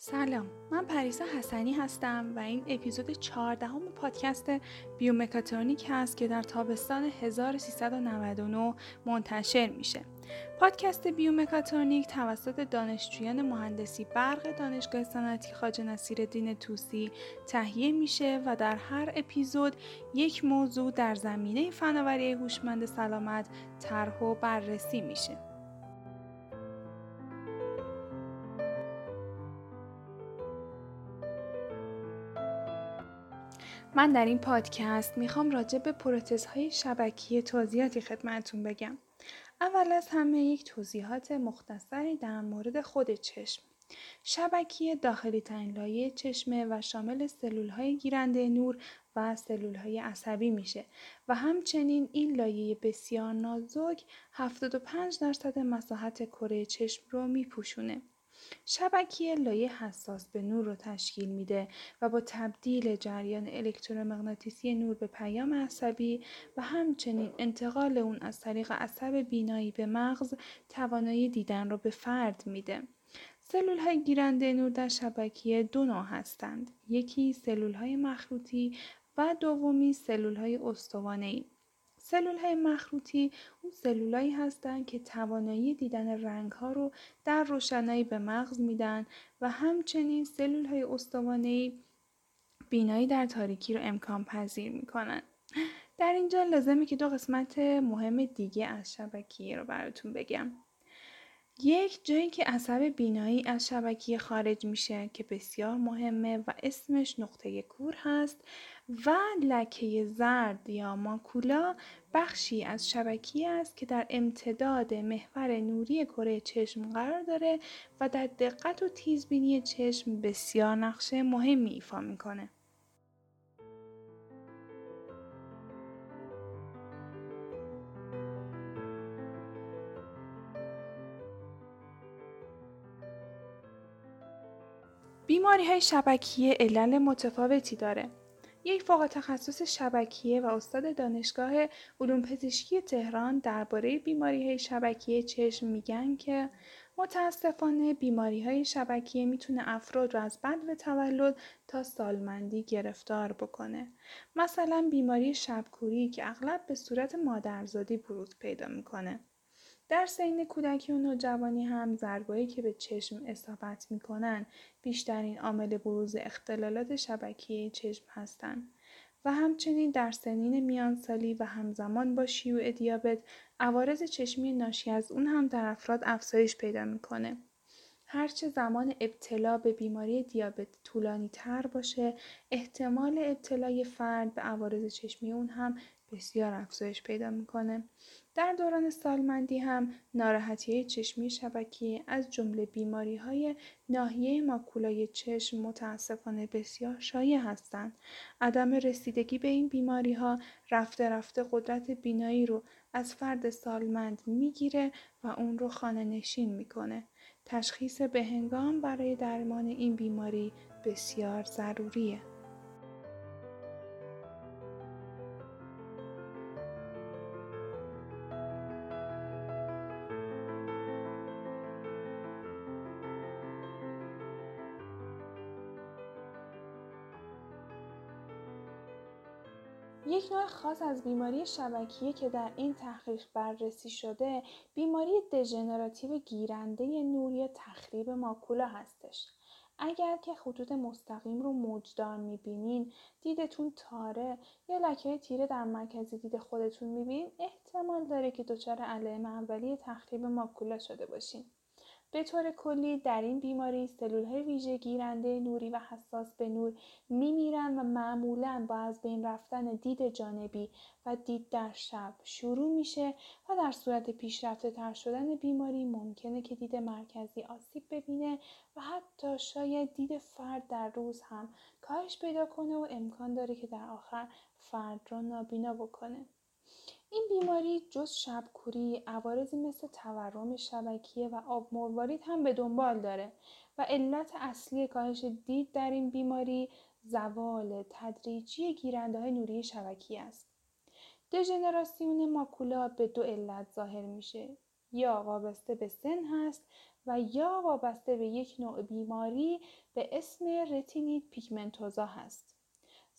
سلام من پریسا حسنی هستم و این اپیزود 14 هم پادکست بیومکاترونیک هست که در تابستان 1399 منتشر میشه. پادکست بیومکاترونیک توسط دانشجویان مهندسی برق دانشگاه صنعتی خواجه نصیرالدین توسی تهیه میشه و در هر اپیزود یک موضوع در زمینه فناوری هوشمند سلامت طرح و بررسی میشه. من در این پادکست می‌خوام راجع به پروتزهای شبکی توضیحاتی خدمتون بگم. اول از همه یک توضیحات مختصری در مورد خود چشم. شبکی داخلی ترین لایه چشمه و شامل سلول های گیرنده نور و سلول های عصبی میشه و همچنین این لایه بسیار نازک 75 درصد مساحت کره چشم رو میپوشونه. شبکیه لایه حساس به نور رو تشکیل میده و با تبدیل جریان الکترومغناطیسی نور به پیام عصبی و همچنین انتقال اون از طریق عصب بینایی به مغز توانایی دیدن رو به فرد میده. سلول های گیرنده نور در شبکیه دو نوع هستند. یکی سلول های مخروطی و دومی سلول های استوانه سلول های مخروطی اون سلولایی هستند که توانایی دیدن رنگ ها رو در روشنایی به مغز میدن و همچنین سلول های استوانه بینایی در تاریکی رو امکان پذیر می‌کنن. در اینجا لازمه که دو قسمت مهم دیگه از شبکیه رو براتون بگم. یک جایی که عصب بینایی از شبکیه خارج میشه که بسیار مهمه و اسمش نقطه کور هست و لکه زرد یا ماکولا بخشی از شبکیه است که در امتداد محور نوری کره چشم قرار داره و در دقت و تیزبینی چشم بسیار نقشه مهمی ایفا می‌کنه. بیماری های شبکیه علل متفاوتی داره. یک فوق تخصص شبکیه و استاد دانشگاه علوم پزشکی تهران درباره بیماری های شبکیه چشم میگن که متاسفانه بیماری های شبکیه می‌تونه افراد رو از بد و تولد تا سالمندی گرفتار بکنه. مثلا بیماری شبکوری که اغلب به صورت مادرزادی بروز پیدا می‌کنه. در سین کودکی و نوجوانی هم ضربایی که به چشم اصابت می‌کنن بیشترین عامل بروز اختلالات شبکیه چشم هستند و همچنین در سنین میانسالی و همزمان با شیوع دیابت عوارض چشمی ناشی از اون هم در افراد افزایش پیدا می‌کنه. هرچه زمان ابتلا به بیماری دیابت طولانی تر باشه احتمال ابتلای فرد به عوارض چشمی اون هم بسیار افزایش پیدا می‌کنه. در دوران سالمندی هم ناراحتی چشمی شبکی از جمله بیماری های ناحیه ماکولای چشم متاسفانه بسیار شایع هستند. عدم رسیدگی به این بیماری ها رفته رفته قدرت بینایی رو از فرد سالمند می‌گیره و اون رو خانه نشین می‌کنه. تشخیص بههنگام برای درمان این بیماری بسیار ضروریه. خاص از بیماری شبکیه که در این تحقیق بررسی شده بیماری دژنراتیو گیرنده نور یا تخریب ماکولا هستش. اگر که خطوط مستقیم رو موجدار می‌بینین دیدتون تاره یا لکه تیره در مرکز دید خودتون می‌بینین احتمال داره که دچار علائم اولیه تخریب ماکولا شده باشین. به طور کلی در این بیماری سلول های ویژه گیرنده نوری و حساس به نور میمیرن و معمولا با از بین رفتن دید جانبی و دید در شب شروع میشه و در صورت پیشرفته تر شدن بیماری ممکنه که دید مرکزی آسیب ببینه و حتی شاید دید فرد در روز هم کاهش پیدا کنه و امکان داره که در آخر فرد را نابینا بکنه. این بیماری جز شبکوری عوارضی مثل تورم شبکیه و آب مروارید هم به دنبال داره و علت اصلی کاهش دید در این بیماری زوال تدریجی گیرنده های نوری شبکی است. دژنراسیون ماکولا به دو علت ظاهر میشه یا وابسته به سن هست و یا وابسته به یک نوع بیماری به اسم رتینیت پیگمنتوزا هست.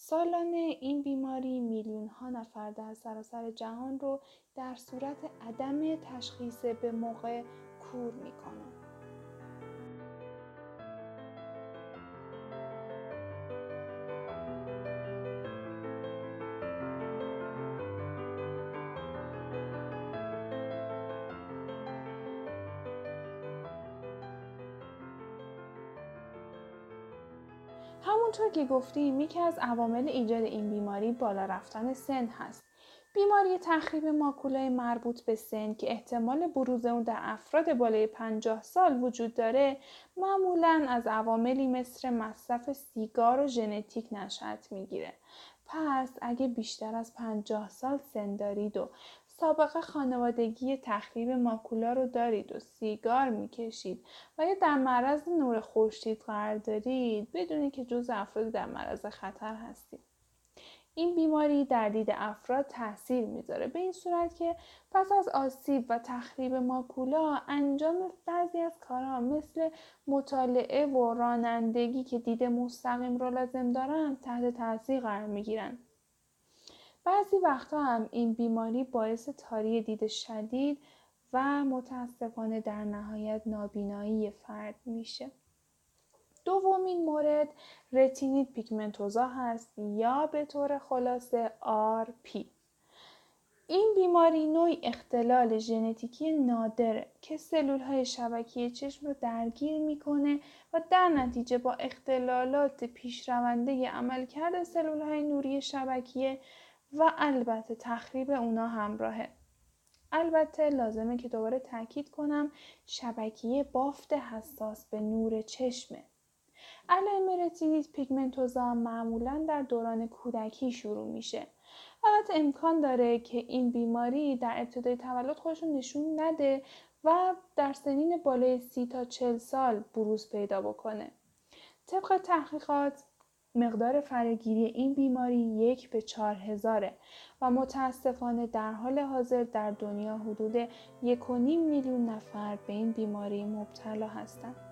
سالانه این بیماری میلیون ها نفر در سراسر جهان رو در صورت عدم تشخیص به موقع کور می‌کنه. همونطور که گفتیم یکی از عوامل ایجاد این بیماری بالا رفتن سن هست. بیماری تخریب ماکولای مربوط به سن که احتمال بروز اون در افراد بالای 50 سال وجود داره معمولا از عواملی مثل مصرف سیگار و ژنتیک نشأت می‌گیره. پس اگه بیشتر از 50 سال سن دارید و سابقه خانوادگی تخریب ماکولا رو دارید و سیگار می‌کشید. و یا در معرض نور خورشید قرار دارید بدونید که جز افراد در معرض خطر هستید. این بیماری در دید افراد تاثیر می‌ذاره. به این صورت که پس از آسیب و تخریب ماکولا انجام بعضی از کارها مثل مطالعه و رانندگی که دید مستقیم رو لازم دارن تحت تاثیر قرار می‌گیرن. بعضی وقتها هم این بیماری باعث تاری دید شدید و متاسفانه در نهایت نابینایی فرد میشه. دومین مورد رتینیت پیگمنتوزا هست یا به طور خلاصه RP. این بیماری نوعی اختلال ژنتیکی نادره که سلول های شبکیه چشم رو درگیر می‌کنه و در نتیجه با اختلالات پیشرونده عملکرد سلول های نوری شبکیه و البته تخریب اونا همراهه. البته لازمه که دوباره تاکید کنم شبکیه بافت حساس به نور چشمه. علائم رتینیت پیگمنتوزا معمولا در دوران کودکی شروع میشه. البته امکان داره که این بیماری در ابتدای تولد خودشون نشون نده و در سنین بالای سی تا چل سال بروز پیدا بکنه. طبق تحقیقات مقدار فرگیری این بیماری یک به چهار هزاره و متاسفانه در حال حاضر در دنیا حدود یک و نیم میلیون نفر به این بیماری مبتلا هستند.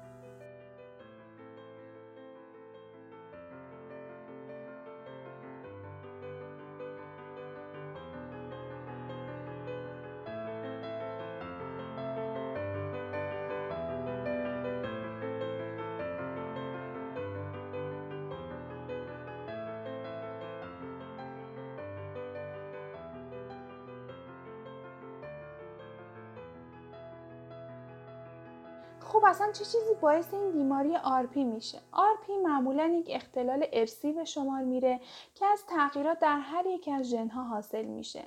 خب اصلا چه چیزی باعث این بیماری RP میشه؟ RP معمولا یک اختلال ارثی به شمار میره که از تغییرات در هر یک از ژنها حاصل میشه.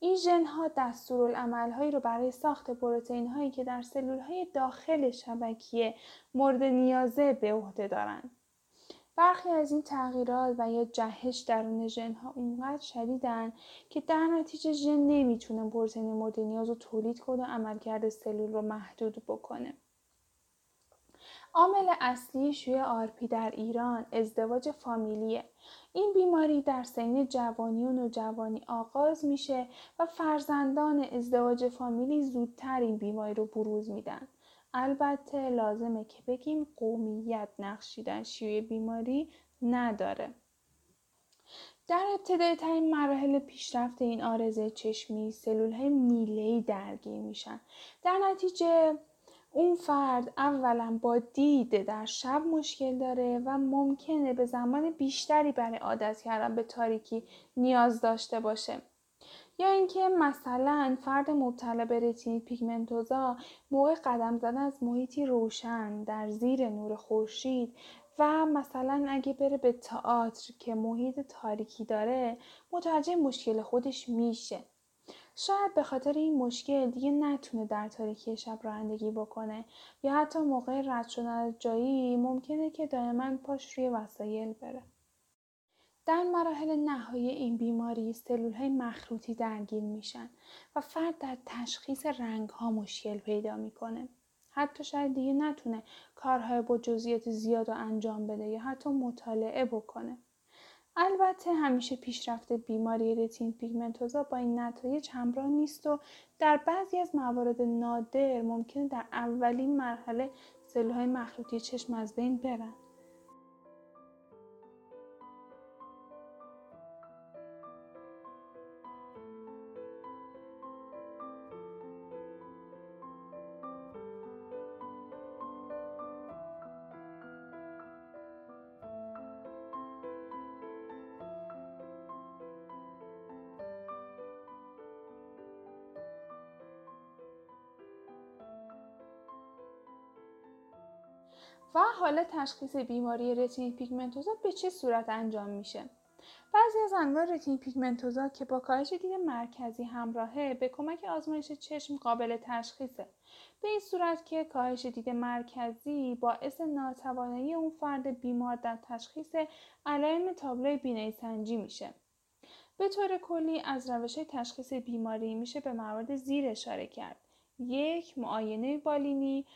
این ژنها دستورالعملهایی رو برای ساخت پروتئین هایی که در سلول های داخل شبکیه مورد نیازه به عهده دارند برخی از این تغییرات و یا جهش درون ژنها اونقدر شدیدن که در نتیجه ژن نمی‌تونه پروتئین مورد نیاز رو تولید کنه و عملکرد سلول رو محدود بکنه. عامل اصلی شیوع آرپی در ایران ازدواج فامیلیه. این بیماری در سن جوانی و نوجوانی آغاز میشه و فرزندان ازدواج فامیلی زودتر این بیماری رو بروز میدن. البته لازمه که بگیم قومیت نقشی در شیوع بیماری نداره. در ابتدای ترین مراحل پیشرفت این آرزه چشمی سلول های میلهی درگیر میشن. در نتیجه اون فرد اولا با دید در شب مشکل داره و ممکنه به زمان بیشتری برای عادت کردن به تاریکی نیاز داشته باشه. یا اینکه مثلا فرد مبتلا به رتینیت پیگمنتوزا موقع قدم زدن از محیطی روشن در زیر نور خورشید و مثلا اگه بره به تئاتر که محیط تاریکی داره متوجه مشکل خودش میشه. شاید به خاطر این مشکل دیگه نتونه در تاریکی شب رانندگی بکنه یا حتی موقع رد شدن از جایی ممکنه که دائما پاش روی وسایل بره. در مراحل نهایی این بیماری سلول های مخروطی درگیر میشن و فرد در تشخیص رنگ ها مشکل پیدا می‌کنه. حتی شاید دیگه نتونه کارهای با جزئیات زیاد رو انجام بده یا حتی مطالعه بکنه. البته همیشه پیشرفت بیماری رتین پیگمنتوزا با این نتایج همراه نیست و در بعضی از موارد نادر ممکنه در اولین مرحله سلولهای مخروطی چشم از بین برن. و حالا تشخیص بیماری رتینی پیگمنتوزا به چه صورت انجام میشه. بعضی از انواع رتینی پیگمنتوزا که با کاهش دید مرکزی همراهه به کمک آزمایش چشم قابل تشخیصه. به این صورت که کاهش دید مرکزی باعث ناتوانایی اون فرد بیمار در تشخیص علائم تابلوی بینایی سنجی میشه. به طور کلی از روش تشخیص بیماری میشه به موارد زیر اشاره کرد. یک معاینه بالینی.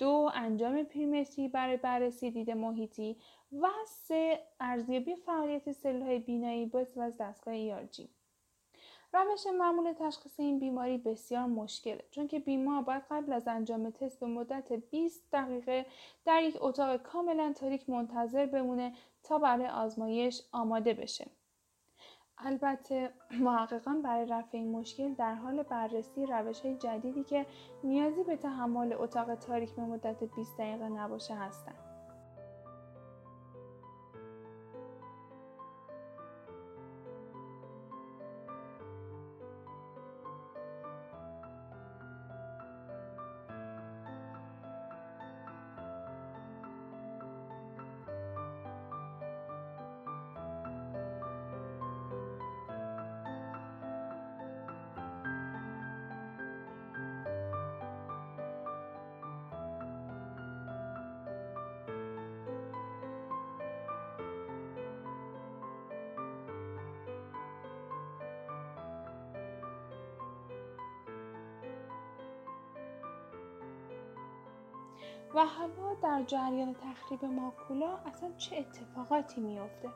دو انجام پریمتری برای بررسی دید محیطی و سه ارزیابی فعالیت سلولهای بینایی با از دستگاه ERG روش معمول تشخیص این بیماری بسیار مشکله چون که بیمار باید قبل از انجام تست به مدت 20 دقیقه در یک اتاق کاملا تاریک منتظر بمونه تا برای آزمایش آماده بشه. البته محققان برای رفع این مشکل در حال بررسی روش های جدیدی که نیازی به تحمل اتاق تاریک به مدت 20 دقیقه نباشه هستند. و حالا در جریان تخریب ماکولا اصلا چه اتفاقاتی میافته؟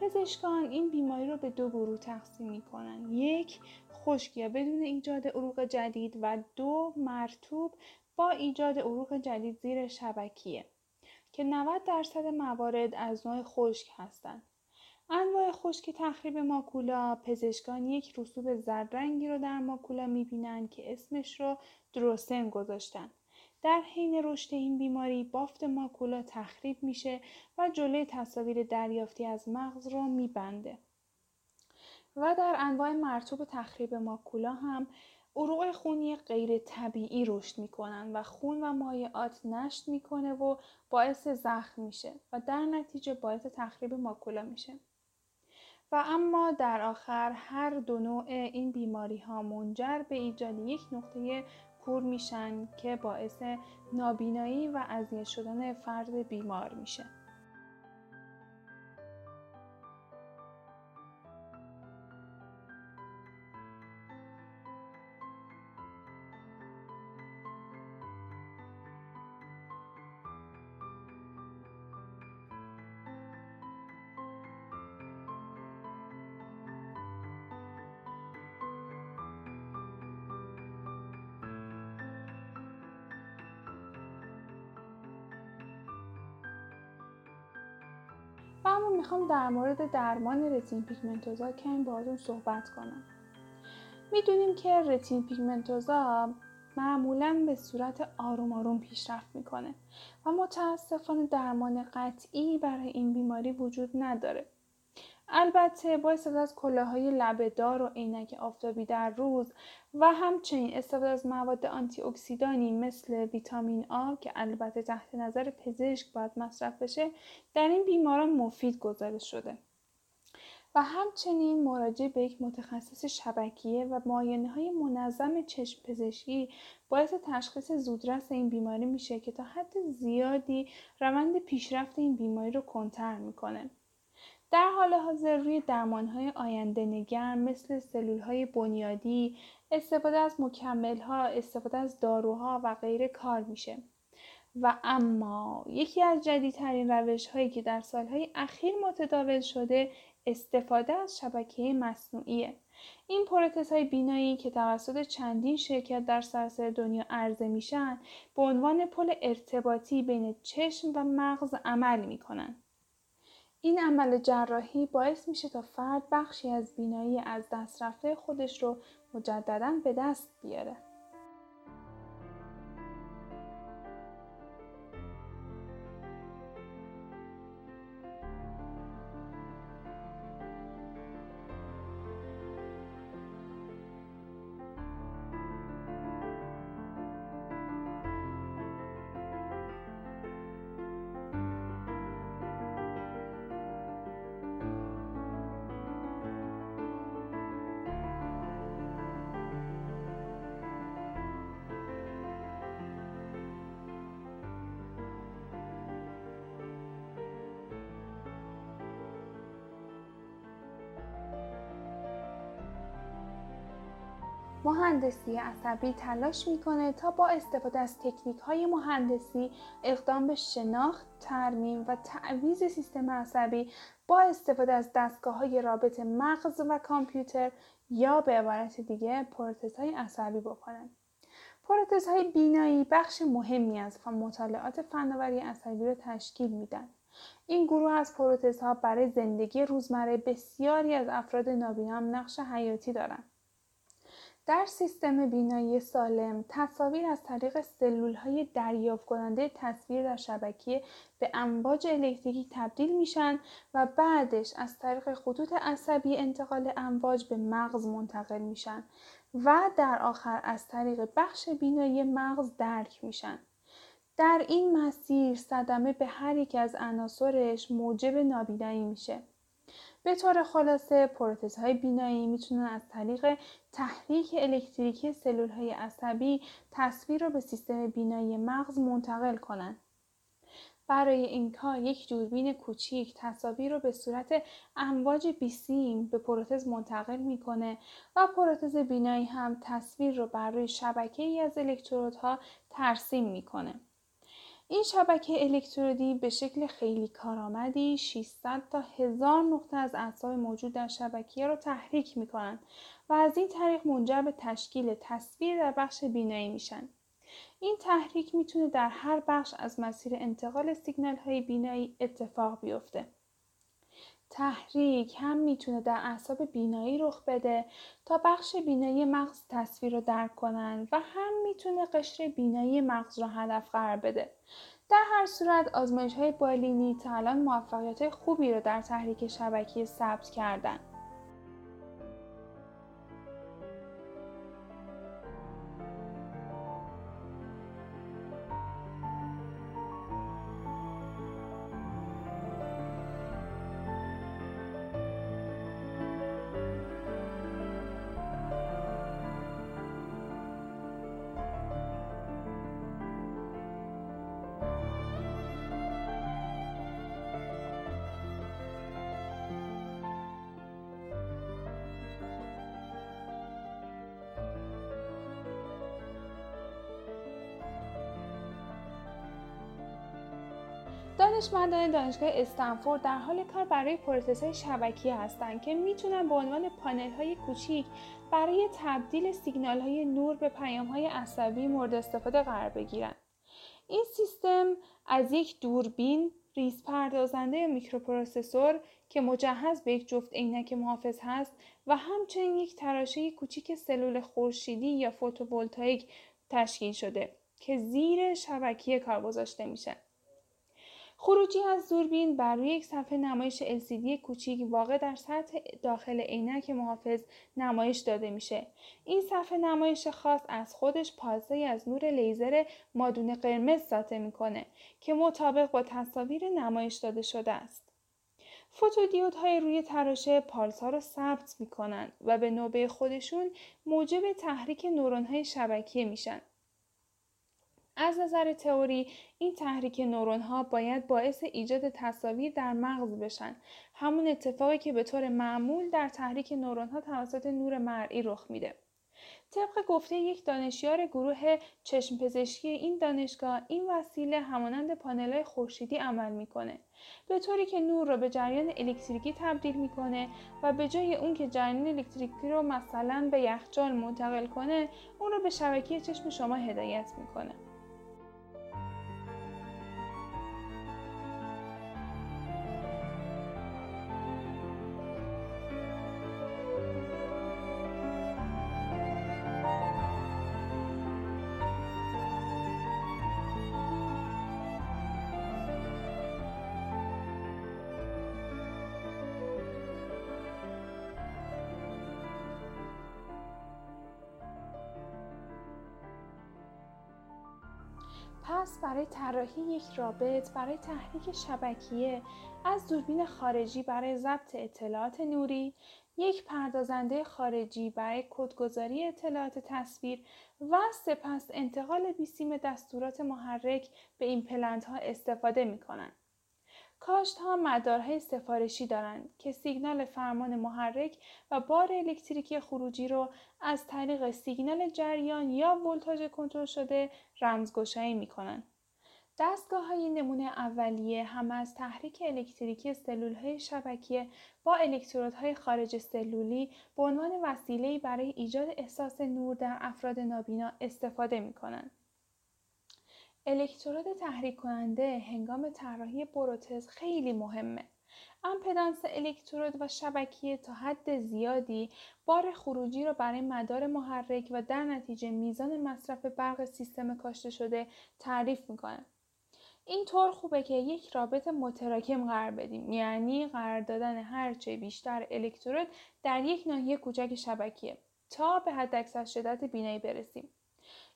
پزشکان این بیماری رو به دو گروه تقسیم می‌کنن. یک خشکی بدون ایجاد عروق جدید و دو مرتوب با ایجاد عروق جدید زیر شبکیه که 90 درصد موارد از نوع خشک هستند انواع خشک تخریب ماکولا پزشکان یک رسوب زردرنگی رو در ماکولا می‌بینن که اسمش رو دروسن گذاشتن. در حین رشد این بیماری بافت ماکولا تخریب میشه و جلوی تصاویر دریافتی از مغز رو میبنده. و در انواع مرتوب تخریب ماکولا هم عروق خونی غیر طبیعی رشد می‌کنن و خون و مایعات نشت می‌کنه و باعث زخم میشه و در نتیجه باعث تخریب ماکولا میشه. و اما در آخر هر دو نوع این بیماری ها منجر به ایجاد یک نقطه کور میشن که باعث نابینایی و اذیت شدن فرد بیمار میشه. می‌خوام در مورد درمان رتین پیگمنتوزا کمی باهاتون صحبت کنم. می‌دونیم که رتین پیگمنتوزا معمولا به صورت آروم آروم پیشرفت می‌کنه و متاسفانه درمان قطعی برای این بیماری وجود نداره. البته با استفاده از کلاهای لبهدار و عینک آفتابی در روز و همچنین استفاده از مواد آنتی اکسیدانی مثل ویتامین آ که البته تحت نظر پزشک باید مصرف بشه در این بیماران مفید گزارش شده و همچنین مراجعه به یک متخصص شبکیه و معاینه های منظم چشم پزشکی باعث تشخیص زودرس این بیماری میشه که تا حد زیادی روند پیشرفت این بیماری رو کنتر می‌کنه. در حال حاضر روی درمانهای آینده نگر مثل سلولهای بنیادی، استفاده از مکملها، استفاده از داروها و غیره کار میشه و اما یکی از جدیدترین روش هایی که در سالهای اخیر متداول شده استفاده از شبکه مصنوعیه. این پروتز های بینایی که توسط چندین شرکت در سراسر دنیا عرضه میشن به عنوان پل ارتباطی بین چشم و مغز عمل می‌کنن. این عمل جراحی باعث میشه تا فرد بخشی از بینایی از دست رفته خودش رو مجددا به دست بیاره. مهندسی عصبی تلاش می‌کنه تا با استفاده از تکنیک های مهندسی اقدام به شناخت، ترمیم و تعویز سیستم عصبی با استفاده از دستگاه های رابط مغز و کامپیوتر یا به عبارت دیگه پروتز های عصبی بکنه. پروتز های بینایی بخش مهمی از مطالعات فناوری عصبی رو تشکیل میدن. این گروه از ها برای زندگی روزمره بسیاری از افراد نابینا نقش حیاتی دارند. در سیستم بینایی سالم تصاویر از طریق سلول های دریافت کننده تصویر در شبکیه به امواج الکتریکی تبدیل میشن و بعدش از طریق خطوط عصبی انتقال امواج به مغز منتقل میشن و در آخر از طریق بخش بینایی مغز درک میشن. در این مسیر صدمه به هر یک از عناصرش موجب نابینایی میشه. به طور خلاصه های بینایی می‌تونن از طریق تحریک الکتریکی سلول های عصبی تصویر رو به سیستم بینایی مغز منتقل کنند. برای این کار یک دوربین کوچیک تصاویر رو به صورت امواج بیسیم به پروتز منتقل می‌کنه و پروتز بینایی هم تصویر رو بر روی شبکه ای از الکترودها ترسیم می‌کنه. این شبکه الکترودی به شکل خیلی کارآمدی 600 تا 1000 نقطه از اعصاب موجود در شبکیه را تحریک می کنند و از این طریق منجر به تشکیل تصویر در بخش بینایی میشن. این تحریک می‌تونه در هر بخش از مسیر انتقال سیگنال های بینایی اتفاق بیفته. تحریک هم می‌تونه در اعصاب بینایی رخ بده تا بخش بینایی مغز تصویر رو درک کنن و هم می‌تونه قشر بینایی مغز رو هدف قرار بده. در هر صورت آزمایش های بالینی تا الان موفقیت خوبی رو در تحریک شبکی ثبت کردن. دانشمندان دانشگاه استنفورد در حال کار برای های شبکی هستند که می‌تونن به عنوان پانل های کوچیک برای تبدیل سیگنال های نور به پیام های عصبی مورد استفاده قرار بگیرن. این سیستم از یک دوربین ریز پردازنده microprocessor که مجهز به یک جفت عینک محافظ هست و همچنین یک تراشه کوچیک سلول خورشیدی یا photovoltaic تشکیل شده که زیر شبکیه کار گذاشته میشه. خروجی از دوربین بر روی یک صفحه نمایش LCD کوچیک واقع در سطح داخل عینک محافظ نمایش داده میشه. این صفحه نمایش خاص از خودش پازه از نور لیزر مادون قرمز ساطع می‌کنه که مطابق با تصاویر نمایش داده شده است. فوتودیودهای روی تراشه پالس ها رو ثبت می‌کنن و به نوبه خودشون موجب تحریک نورون های شبکیه میشن. از نظر تئوری این تحریک نورون ها باید باعث ایجاد تصاویر در مغز بشن. همون اتفاقی که به طور معمول در تحریک نورون ها توسط نور مرئی رخ میده. طبق گفته یک دانشیار گروه چشم پزشکی این دانشگاه این وسیله همانند پانل خورشیدی عمل می‌کنه. به طوری که نور را به جریان الکتریکی تبدیل می‌کنه و به جای اون که جریان الکتریکی رو مثلا به یخچال منتقل کنه اون رو به شبکه چشم شما هدایت می‌کنه. برای طراحی یک رابط برای تحریک شبکیه از دوربین خارجی برای ضبط اطلاعات نوری یک پردازنده خارجی برای کدگذاری اطلاعات تصویر و سپس انتقال بیسیم دستورات محرک به این پلنت ها استفاده می کنند. کاشت ها مدارهای سفارشی دارند که سیگنال فرمان محرک و بار الکتریکی خروجی رو از طریق سیگنال جریان یا ولتاژ کنترل شده رمزگشایی می کنند. دستگاه های نمونه اولیه هم از تحریک الکتریکی سلول های شبکیه با الکترودهای خارج سلولی به عنوان وسیله برای ایجاد احساس نور در افراد نابینا استفاده می کنند. الکترود تحریک کننده هنگام طراحی بروتز خیلی مهمه. امپدانس الکترود و شبکیه تا حد زیادی بار خروجی را برای مدار محرک و در نتیجه میزان مصرف برق سیستم کاشته شده تعریف می‌کنه. این طور خوبه که یک رابط متراکم قرار بدیم. یعنی قرار دادن هرچه بیشتر الکترود در یک ناحیه کوچک شبکیه تا به حداکثر شدت بینایی برسیم.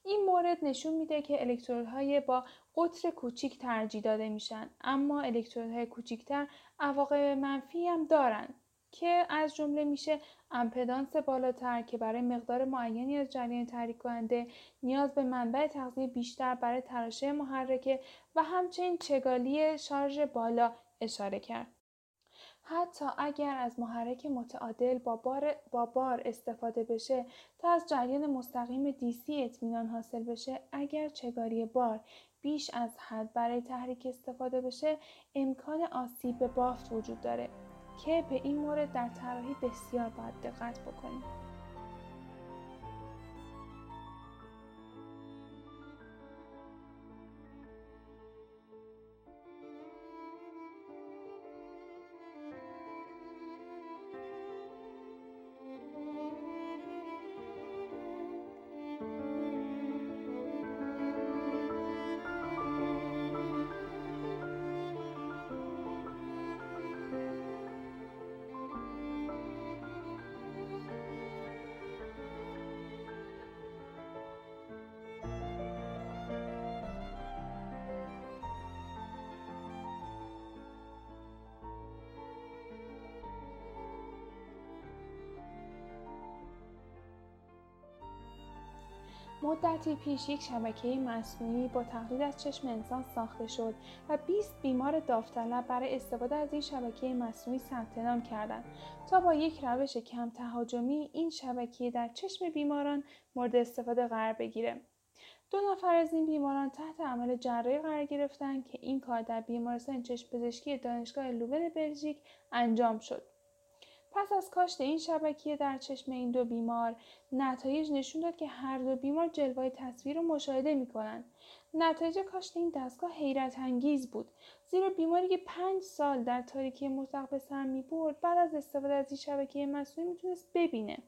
این مورد نشون میده که الکترودهای با قطر کوچیک ترجیح داده میشن اما الکترودهای کوچیکتر عواقب منفی هم دارن. که از جمله میشه امپدانس بالاتر که برای مقدار معینی از جریان تحریک کننده نیاز به منبع تغذیه بیشتر برای تراشه محرکه و همچنین چگالی شارژ بالا اشاره کرد. حتی اگر از محرک متعادل با بار, با بار استفاده بشه تا از جریان مستقیم DC اطمینان حاصل بشه اگر چگاری بار بیش از حد برای تحریک استفاده بشه امکان آسیب به بافت وجود داره که به این مورد در طراحی بسیار باید دقت بکنیم. مدتی پیش یک شبکه مصنوعی با تقلید از چشم انسان ساخته شد و 20 بیمار داوطلب برای استفاده از این شبکه مصنوعی ثبت نام کردند. تا با یک روش کم تهاجمی این شبکه در چشم بیماران مورد استفاده قرار بگیره. دو نفر از این بیماران تحت عمل جراحی قرار گرفتند که این کار در بیمارستان چشم پزشکی دانشگاه لوون بلژیک انجام شد. پس از کاشت این شبکیه در چشم این دو بیمار نتایج نشون داد که هر دو بیمار جلوه تصویر رو مشاهده می‌کنند نتایج کاشت این دستگاه حیرت انگیز بود. زیرا بیماری که پنج سال در تاریکی مطلق به سر می برد بعد از استفاده از این شبکه مصنوعی می‌تونست ببینه.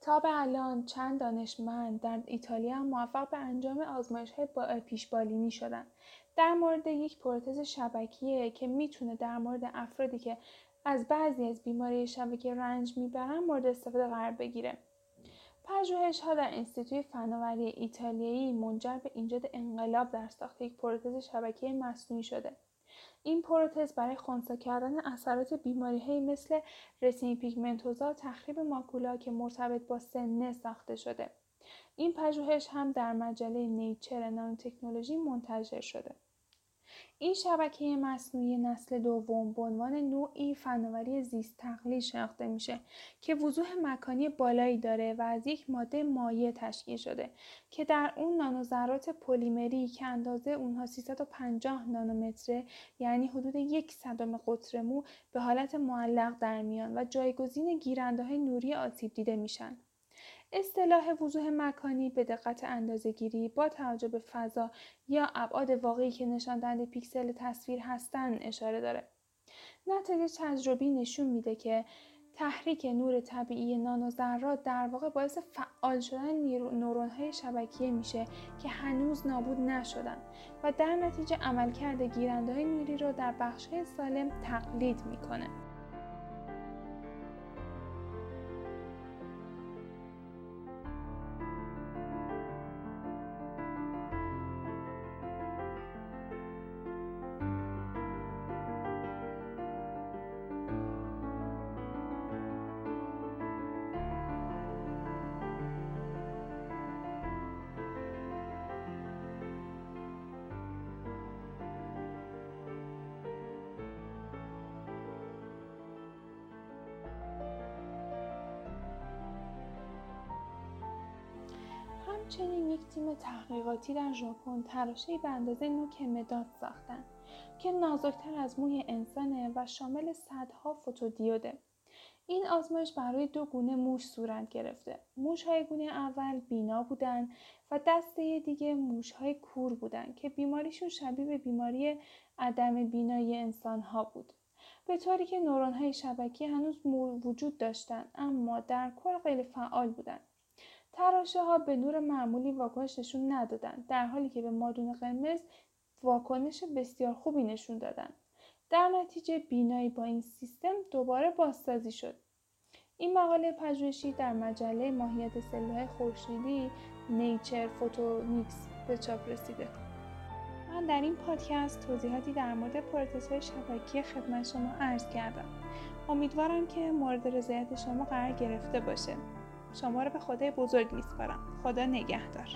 تا به الان چند دانشمند در ایتالیا موفق به انجام آزمایش های پیشبالینی شدن در مورد یک پروتز شبکیه که می‌تونه در مورد افرادی که از بعضی از بیماری شبکه رنج می‌برن مورد استفاده قرار بگیره. پژوهش ها در انستیتوی فناوری ایتالیایی منجر به ایجاد انقلاب در ساخت یک پروتز شبکه مصنوعی شده. این پروتز برای خونسا کردن اثرات بیماری های مثل رسینی پیگمنتوزا تخریب ماکولا که مرتبط با سنه ساخته شده. این پژوهش هم در مجله نیچر نانو تکنولوژی منتشر شده. این شبکه مصنوعی نسل دوم به عنوان نوعی فناوری زیست تقلیل شناخته میشه که وضوح مکانی بالایی داره و از یک ماده مایع تشکیل شده که در اون نانوذرات پلیمری که اندازه اونها 350 نانومتره یعنی حدود یک صدم قطر مو به حالت معلق در میان و جایگزین گیرنده های نوری آسیب دیده میشن. اصطلاح وضوح مکانی به دقت اندازهگیری با توجه به فضا یا ابعاد واقعی که نشان دهنده پیکسل تصویر هستند اشاره داره. نتایج تجربی نشون میده که تحریک نور طبیعی نانوذرات در واقع باعث فعال شدن نورون های شبکیه میشه که هنوز نابود نشدن و در نتیجه عملکرد گیرنده های نوری رو در بخش سالم تقلید می‌کنه. تحقیقاتی در ژاپن تراشهای به اندازه نوک مداد ساختند که نازکتر از موی انسانه و شامل صدها فوتودیوده. این آزمایش برای دو گونه موش صورت گرفته. موش های گونه اول بینا بودند و دسته دیگه موش های کور بودند که بیماریشون شبیه به بیماری عدم بینایی انسان ها بود. به طوری که نورون های شبکی هنوز وجود داشتند اما در کل غیر فعال بودند تراشه ها به نور معمولی واکنش نشون ندادند در حالی که به مادون قرمز واکنش بسیار خوبی نشون دادند. در نتیجه بینایی با این سیستم دوباره بازسازی شد. این مقاله پژوهشی در مجله ماهیت سلولهای خورشیدی نیچر فوتونیکس به چاپ رسیده. من در این پادکست توضیحاتی در مورد های شبکی خدمت شما عرض کردم. امیدوارم که مورد رضایت شما قرار گرفته باشه. شما رو به خدای بزرگ میسپارم. خدا نگهدار.